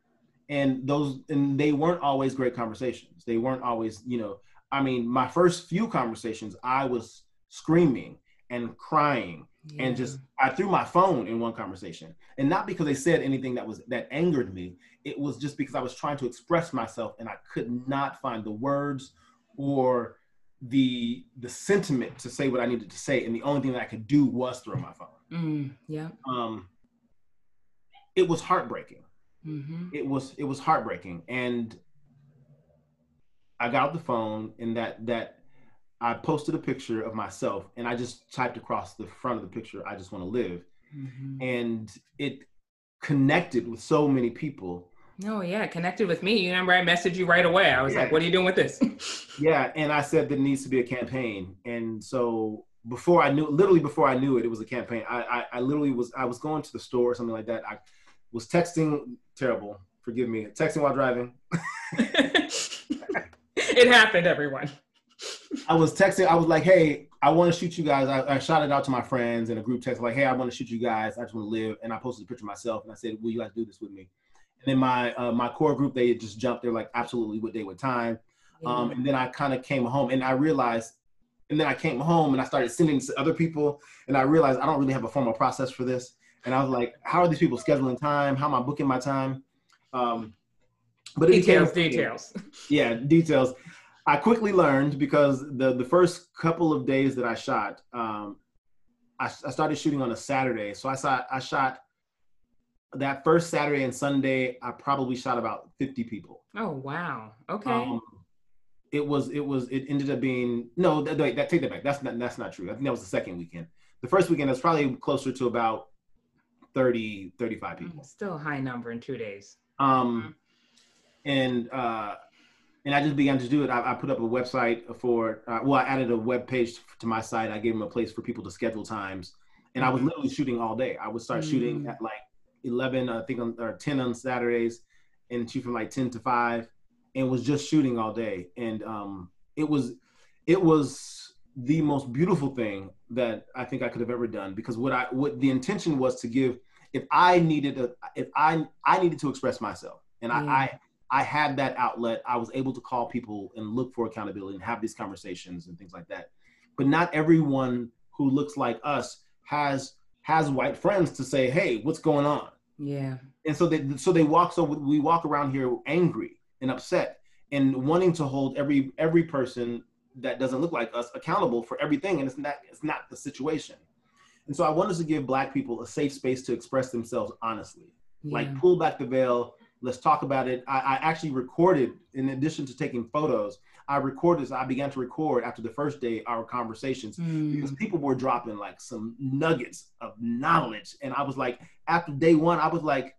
S2: and those, and they weren't always great conversations. They weren't always, you know, I mean, my first few conversations, I was screaming and crying yeah. and just I threw my phone in one conversation. And not because they said anything that was that angered me. It was just because I was trying to express myself and I could not find the words or the the sentiment to say what I needed to say. And the only thing that I could do was throw my phone.
S1: Mm, yeah.
S2: Um it was heartbreaking. Mm-hmm. It was it was heartbreaking. And I got off the phone and that that I posted a picture of myself and I just typed across the front of the picture, I just want to live. Mm-hmm. And it connected with so many people.
S1: No, yeah, connected with me. You remember I messaged you right away. I was yeah. like, what are you doing with this? [LAUGHS]
S2: yeah. And I said there needs to be a campaign. And so before I knew, literally before I knew it, it was a campaign. I, I, I literally was, I was going to the store or something like that. I was texting, terrible, forgive me, texting while driving. [LAUGHS]
S1: it happened, everyone.
S2: I was texting. I was like, "Hey, I want to shoot you guys." I, I, shot it out to my friends in a group text, like, "Hey, I want to shoot you guys. I just want to live." And I posted a picture of myself, and I said, "Will you guys do this with me?" And then my uh, my core group, they just jumped. They're like absolutely what day, what time. Yeah. Um, and then I kind of came home and I realized, and then I came home and I started sending to other people, and I realized I don't really have a formal process for this. And I was like, how are these people scheduling time? How am I booking my time? Um,
S1: but details, became, details.
S2: Yeah, details. I quickly learned because the the first couple of days that I shot, um, I, I started shooting on a Saturday. So I saw I shot that first Saturday and Sunday. I probably shot about fifty people.
S1: Oh wow! Okay. Um,
S2: it was it was it ended up being no that, wait, that take that back. That's not that's not true. I think that was the second weekend. The first weekend was probably closer to about 30, 35 people.
S1: Still a high number in two days.
S2: Um, and uh, and I just began to do it. I, I put up a website for, uh, well, I added a web page to my site. I gave them a place for people to schedule times, and I was mm-hmm. literally shooting all day. I would start mm-hmm. shooting at like 11, I think, on, or 10 on Saturdays, and shoot from like 10 to 5, and was just shooting all day. And um, it was, it was the most beautiful thing that I think I could have ever done because what I, what the intention was to give, if I needed a, if I, I needed to express myself, and I, I I had that outlet. I was able to call people and look for accountability and have these conversations and things like that. But not everyone who looks like us has has white friends to say, "Hey, what's going on?"
S1: Yeah.
S2: And so they so they walk so we walk around here angry and upset and wanting to hold every every person that doesn't look like us accountable for everything and it's not it's not the situation. And so I wanted to give black people a safe space to express themselves honestly. Yeah. Like pull back the veil, let's talk about it. I, I, actually recorded, in addition to taking photos, I recorded, I began to record after the first day our conversations mm. because people were dropping like some nuggets of knowledge. And I was like, after day one, I was like,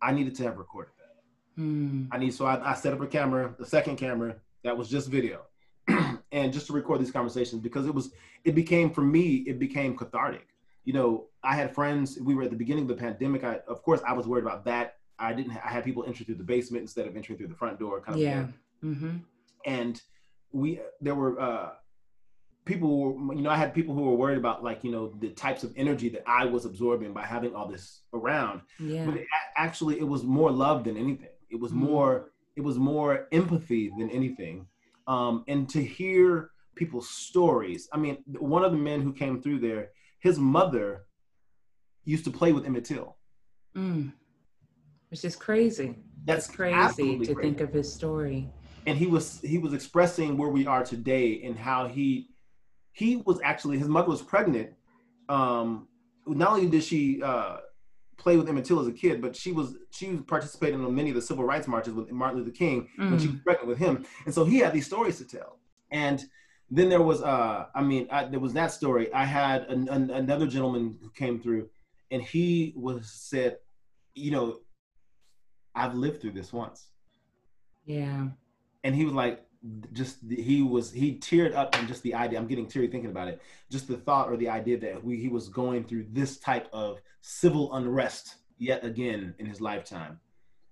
S2: I needed to have recorded that. Mm. I need, so I, I set up a camera, the second camera that was just video. [CLEARS THROAT] and just to record these conversations because it was, it became, for me, it became cathartic. You know, I had friends, we were at the beginning of the pandemic. I, of course, I was worried about that I didn't. I had people enter through the basement instead of entering through the front door, kind of.
S1: Yeah. Mm-hmm.
S2: And we there were uh, people. Were, you know, I had people who were worried about like you know the types of energy that I was absorbing by having all this around.
S1: Yeah.
S2: But it, actually, it was more love than anything. It was mm-hmm. more. It was more empathy than anything. Um, and to hear people's stories. I mean, one of the men who came through there, his mother used to play with Emmett Till.
S1: Mm which is crazy. That's crazy to crazy. think of his story.
S2: And he was he was expressing where we are today and how he he was actually his mother was pregnant. Um, not only did she uh, play with Emmett Till as a kid, but she was she was participating in many of the civil rights marches with Martin Luther King mm. when she was mm. pregnant with him, and so he had these stories to tell. And then there was uh, I mean, I, there was that story. I had an, an, another gentleman who came through, and he was said, you know, I've lived through this once.
S1: Yeah.
S2: And he was like, just he was he teared up and just the idea. I'm getting teary thinking about it. Just the thought or the idea that we, he was going through this type of civil unrest yet again in his lifetime.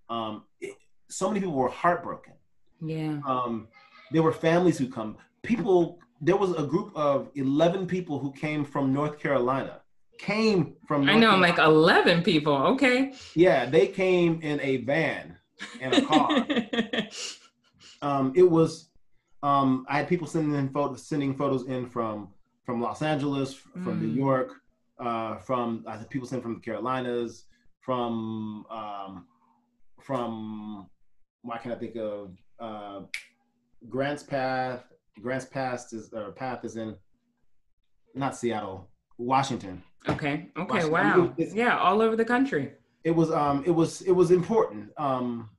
S2: Um, it, so many people were heartbroken.
S1: Yeah.
S2: Um, there were families who come. People. There was a group of 11 people who came from North Carolina came from.
S1: North I know, Carolina. like eleven people. Okay.
S2: Yeah, they came in a van in a car. [LAUGHS] um, it was. Um, I had people sending in photos, sending photos in from from Los Angeles, from mm. New York, uh, from I had people sending from the Carolinas, from um, from why can I think of uh, Grants Pass. Grants Pass is or Pass is in not Seattle, Washington.
S1: Okay. Okay. Wow. yeah, all over the country.
S2: It was um it was it was important. Um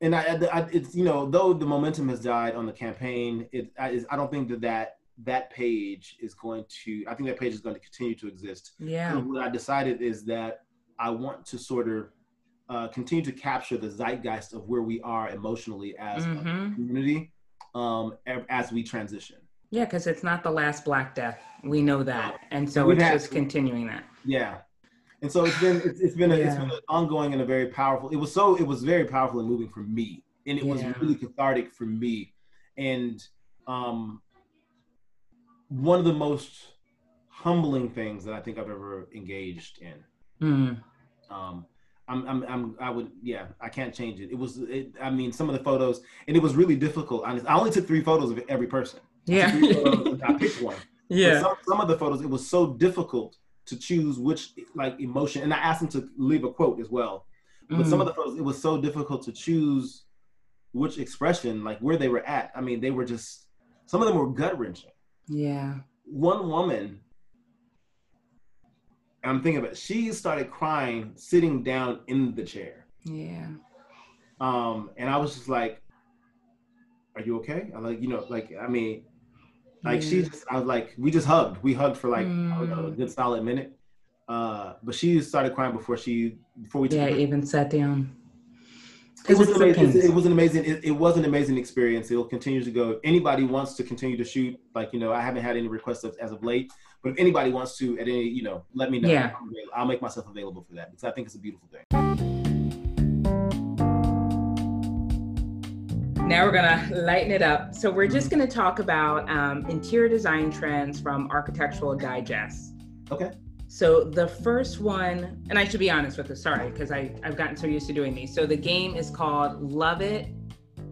S2: and I, I it's you know though the momentum has died on the campaign, it I, I don't think that that that page is going to I think that page is going to continue to exist.
S1: Yeah.
S2: what I decided is that I want to sort of uh, continue to capture the zeitgeist of where we are emotionally as mm-hmm. a community um, as we transition.
S1: Yeah, because it's not the last Black Death. We know that, and so it's just to. continuing that.
S2: Yeah, and so it's been it's, it's been a, yeah. it's been an ongoing and a very powerful. It was so it was very powerful and moving for me, and it yeah. was really cathartic for me, and um, one of the most humbling things that I think I've ever engaged in.
S1: Mm.
S2: Um, I'm, I'm, I'm, I would, yeah, I can't change it. It was, it, I mean, some of the photos, and it was really difficult. I, I only took three photos of every person.
S1: Yeah.
S2: I, I picked one. [LAUGHS]
S1: Yeah.
S2: Some, some, of the photos, it was so difficult to choose which like emotion, and I asked them to leave a quote as well. But mm. some of the photos, it was so difficult to choose which expression, like where they were at. I mean, they were just, some of them were gut wrenching.
S1: Yeah.
S2: One woman I'm thinking about it, she started crying sitting down in the chair.
S1: Yeah.
S2: Um, and I was just like, Are you okay? I like, you know, like I mean, like she just I was like, we just hugged. We hugged for like mm. know, a good solid minute. Uh, but she started crying before she before we
S1: yeah, even sat down.
S2: It was, amazing, it was an amazing. It, it was an amazing experience. It will continue to go. If anybody wants to continue to shoot, like you know, I haven't had any requests as of late. But if anybody wants to, at any, you know, let me know.
S1: Yeah.
S2: I'll make myself available for that because I think it's a beautiful thing.
S1: Now we're gonna lighten it up. So we're just gonna talk about um, interior design trends from Architectural Digest.
S2: Okay.
S1: So the first one, and I should be honest with this, sorry, because I've gotten so used to doing these. So the game is called Love It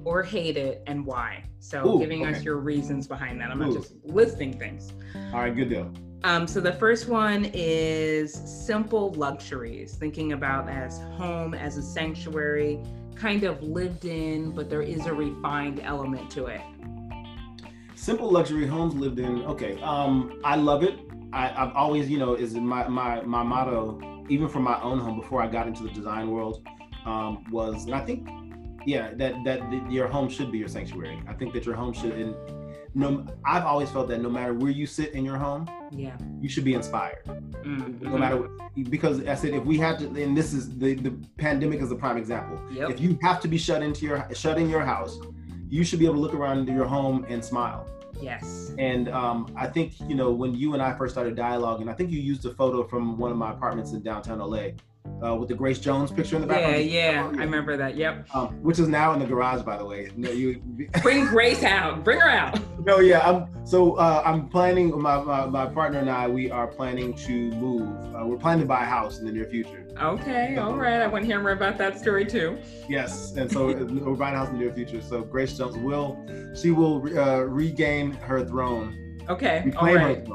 S1: or Hate It and Why. So Ooh, giving okay. us your reasons behind that. I'm Ooh. not just listing things.
S2: All right, good deal.
S1: Um, so the first one is simple luxuries, thinking about as home as a sanctuary, kind of lived in, but there is a refined element to it.
S2: Simple luxury homes lived in. Okay, um, I love it. I, have always, you know, is my my my motto, even for my own home before I got into the design world, um, was, and I think yeah, that that your home should be your sanctuary. I think that your home should. And no, I've always felt that no matter where you sit in your home,
S1: yeah,
S2: you should be inspired. Mm-hmm. No matter because I said if we had to, and this is the the pandemic is a prime example.
S1: Yep.
S2: If you have to be shut into your shut in your house, you should be able to look around your home and smile.
S1: Yes.
S2: And um, I think you know when you and I first started dialoguing, I think you used a photo from one of my apartments in downtown LA uh, with the Grace Jones picture in the
S1: background. Yeah, yeah, I remember that. Yep.
S2: Um, which is now in the garage, by the way. No, you [LAUGHS]
S1: bring Grace out. Bring her out.
S2: No, yeah. I'm so uh, I'm planning. My, my, my partner and I we are planning to move. Uh, we're planning to buy a house in the near future.
S1: Okay, all right. I want to hear more about that story too.
S2: Yes, and so we're buying a house in the near future. So Grace Jones will she will uh, regain her throne.
S1: Okay, all right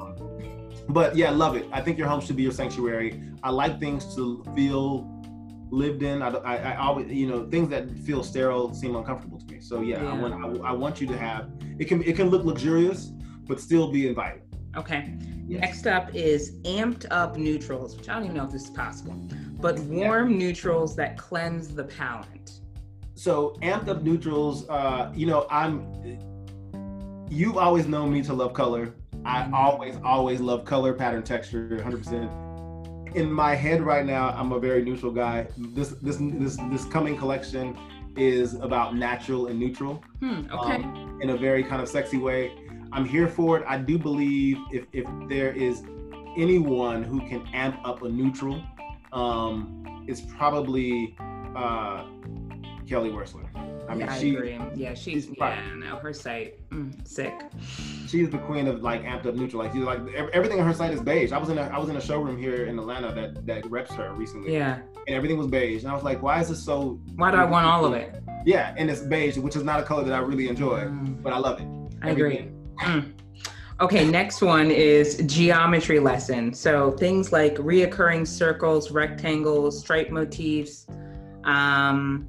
S2: but yeah, I love it. I think your home should be your sanctuary. I like things to feel lived in. I, I, I always, you know, things that feel sterile seem uncomfortable to me. So yeah, yeah. I want I, I, want you to have it can it can look luxurious, but still be inviting.
S1: Okay. Yes. Next up is amped up neutrals, which I don't even know if this is possible, but warm yeah. neutrals that cleanse the palate.
S2: So amped up neutrals, uh, you know, I'm. You've always known me to love color. I always, always love color, pattern, texture, 100%. In my head right now, I'm a very neutral guy. This, this, this, this coming collection is about natural and neutral.
S1: Hmm, okay. Um,
S2: in a very kind of sexy way. I'm here for it. I do believe if if there is anyone who can amp up a neutral, um, it's probably uh, Kelly Wearstler.
S1: I mean, yeah, she, I agree. Yeah, she's, she's yeah, no, her site mm, sick.
S2: She's the queen of like amped up neutral. Like she's like everything on her site is beige. I was in a I was in a showroom here in Atlanta that that reps her recently.
S1: Yeah.
S2: And everything was beige, and I was like, why is this so?
S1: Why do I want all of it?
S2: Yeah, and it's beige, which is not a color that I really enjoy, mm. but I love it.
S1: I agree. Mm. Okay, next one is geometry lesson. So things like reoccurring circles, rectangles, stripe motifs. Um,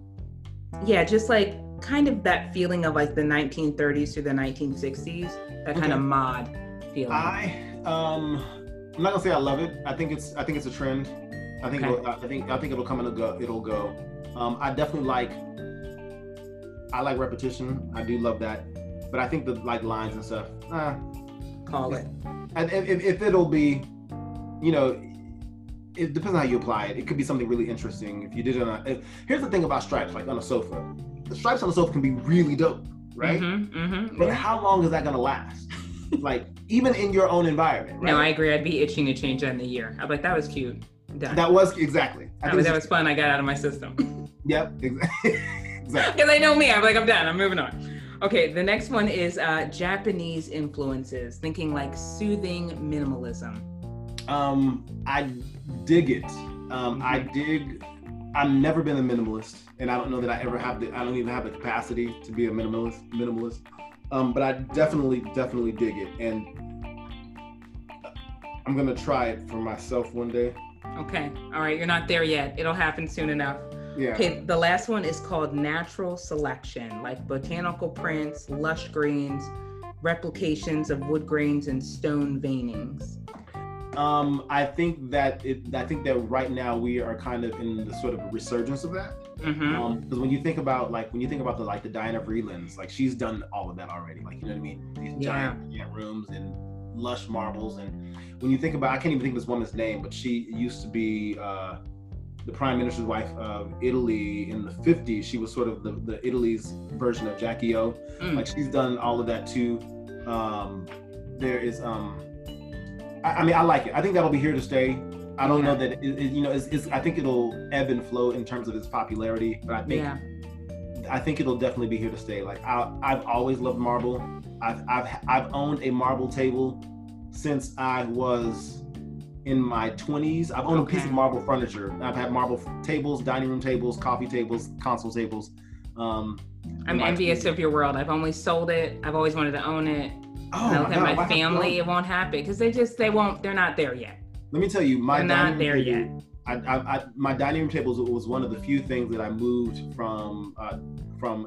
S1: yeah, just like kind of that feeling of like the 1930s to the 1960s, that okay. kind of mod feeling.
S2: I um, I'm not gonna say I love it. I think it's I think it's a trend. I think okay. I think I think it'll come and go. It'll go. Um, I definitely like. I like repetition. I do love that, but I think the like lines and stuff. Uh,
S1: Call it.
S2: And if, if it'll be, you know, it depends on how you apply it. It could be something really interesting. If you did it on a, if, here's the thing about stripes, like on a sofa, the stripes on the sofa can be really dope, right? Mm-hmm, mm-hmm, but yeah. how long is that gonna last? [LAUGHS] like even in your own environment. Right?
S1: No, I agree. I'd be itching to change that in a year. I'd be like, that was cute.
S2: Done. That was exactly.
S1: I that, was, that was fun. I got out of my system. [LAUGHS]
S2: yep, [LAUGHS] exactly.
S1: Because they know me. I'm like, I'm done. I'm moving on. Okay, the next one is uh, Japanese influences, thinking like soothing minimalism.
S2: Um, I dig it. Um, I dig I've never been a minimalist, and I don't know that I ever have the. I don't even have the capacity to be a minimalist. Minimalist, um, but I definitely, definitely dig it, and I'm gonna try it for myself one day.
S1: Okay. All right. You're not there yet. It'll happen soon enough.
S2: Yeah.
S1: Okay. The last one is called natural selection, like botanical prints, lush greens, replications of wood grains, and stone veinings.
S2: Um, I think that it. I think that right now we are kind of in the sort of resurgence of that.
S1: Mm-hmm.
S2: Um, because when you think about like when you think about the like the Diana Vreelands, like she's done all of that already. Like you know what I mean? These
S1: Yeah.
S2: giant, giant rooms and lush marbles. And when you think about, I can't even think of this woman's name, but she used to be uh, the prime minister's wife of Italy in the 50s. She was sort of the, the Italy's version of Jackie O.
S1: Mm.
S2: Like she's done all of that too. Um, there is, um, I, I mean, I like it. I think that'll be here to stay. I don't know that it, it- you know. It's, it's, I think it'll ebb and flow in terms of its popularity, but I think
S1: Yeah.
S2: I think it'll definitely be here to stay. Like I, I've always loved marble. I've, I've I've owned a marble table since I was in my 20s. I've owned a piece of marble furniture. I've had marble tables, dining room tables, coffee tables, console tables. Um,
S1: I'm envious
S2: 20s.
S1: of your world. I've only sold it. I've always wanted to own it.
S2: Oh my
S1: look
S2: God,
S1: my
S2: to
S1: family, it won't happen because they just they won't. They're not there yet.
S2: Let me tell you, my
S1: They're not
S2: dining room
S1: there
S2: table-
S1: yet.
S2: I, I, I, my dining room tables was one of the few things that I moved from uh, from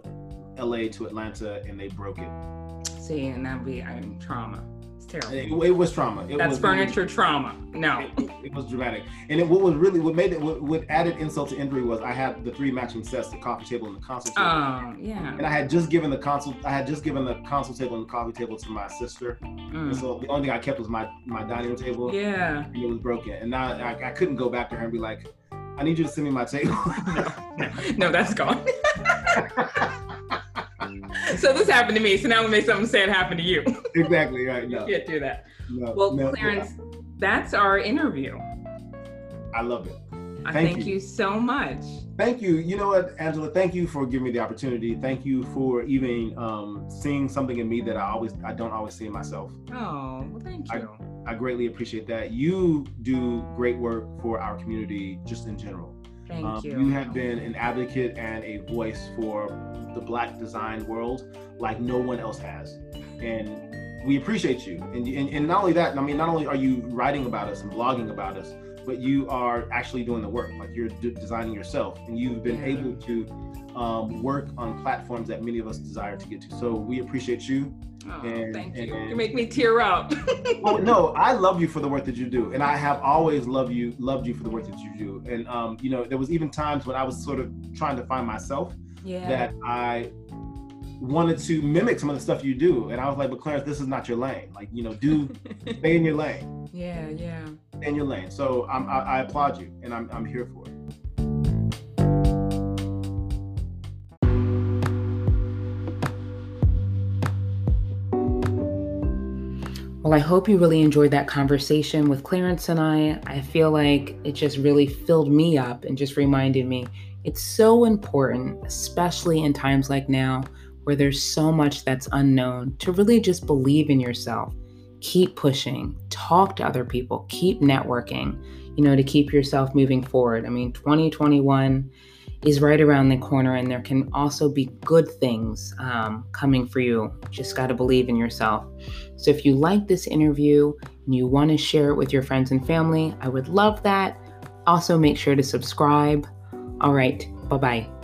S2: LA to Atlanta, and they broke it.
S1: See, and that'd be I mean, trauma. Terrible.
S2: It, it was trauma. It
S1: That's
S2: was,
S1: furniture trauma. No.
S2: It, it was dramatic, and it, what was really what made it what, what added insult to injury was I had the three matching sets, the coffee table and the console table.
S1: Oh, yeah.
S2: and I had just given the console, I had just given the console table and the coffee table to my sister, and
S1: Mm.
S2: so the only thing I kept was my my dining room table.
S1: Yeah.
S2: and it was broken. And now I, I couldn't go back to her and be like, I need you to send me my table.
S1: No, [LAUGHS] no, that's gone. [LAUGHS] [LAUGHS] so this happened to me. So now we make something sad happen to you.
S2: exactly right.
S1: You
S2: No,
S1: can't do that.
S2: no,
S1: Well,
S2: no,
S1: Clarence, that's our interview.
S2: I love it.
S1: I
S2: Thank
S1: thank
S2: you.
S1: you so much.
S2: Thank you. You know what, Angela? Thank you for giving me the opportunity. Thank you for even um, seeing something in me that I always I don't always see in myself.
S1: Oh, well, thank you.
S2: I-
S1: you.
S2: I greatly appreciate that. You do great work for our community, just in general.
S1: Thank
S2: Um,
S1: you.
S2: you have been an advocate and a voice for the Black design world like no one else has, and we appreciate you. And, and and not only that, I mean, not only are you writing about us and blogging about us, but you are actually doing the work. Like you're d- designing yourself, and you've been
S1: Yeah.
S2: able to um, work on platforms that many of us desire to get to. So we appreciate you.
S1: Oh,
S2: and-
S1: thank you.
S2: and-
S1: You make me tear up. [LAUGHS]
S2: Oh no, I love you for the work that you do, and I have always loved you, loved you for the work that you do. And um, you know, there was even times when I was sort of trying to find myself
S1: yeah.
S2: that I wanted to mimic some of the stuff you do, and I was like, "But Clarence, this is not your lane. Like, you know, do [LAUGHS] stay in your lane,
S1: yeah, yeah.
S2: stay in your lane." So I'm, I, I applaud you, and I'm, I'm here for it.
S1: Well, I hope you really enjoyed that conversation with Clarence and I. I feel like it just really filled me up and just reminded me it's so important, especially in times like now where there's so much that's unknown, to really just believe in yourself. Keep pushing, talk to other people, keep networking, you know, to keep yourself moving forward. I mean, 2021 is right around the corner, and there can also be good things um, coming for you. Just got to believe in yourself. So if you like this interview and you want to share it with your friends and family, I would love that. Also, make sure to subscribe. All right, bye bye.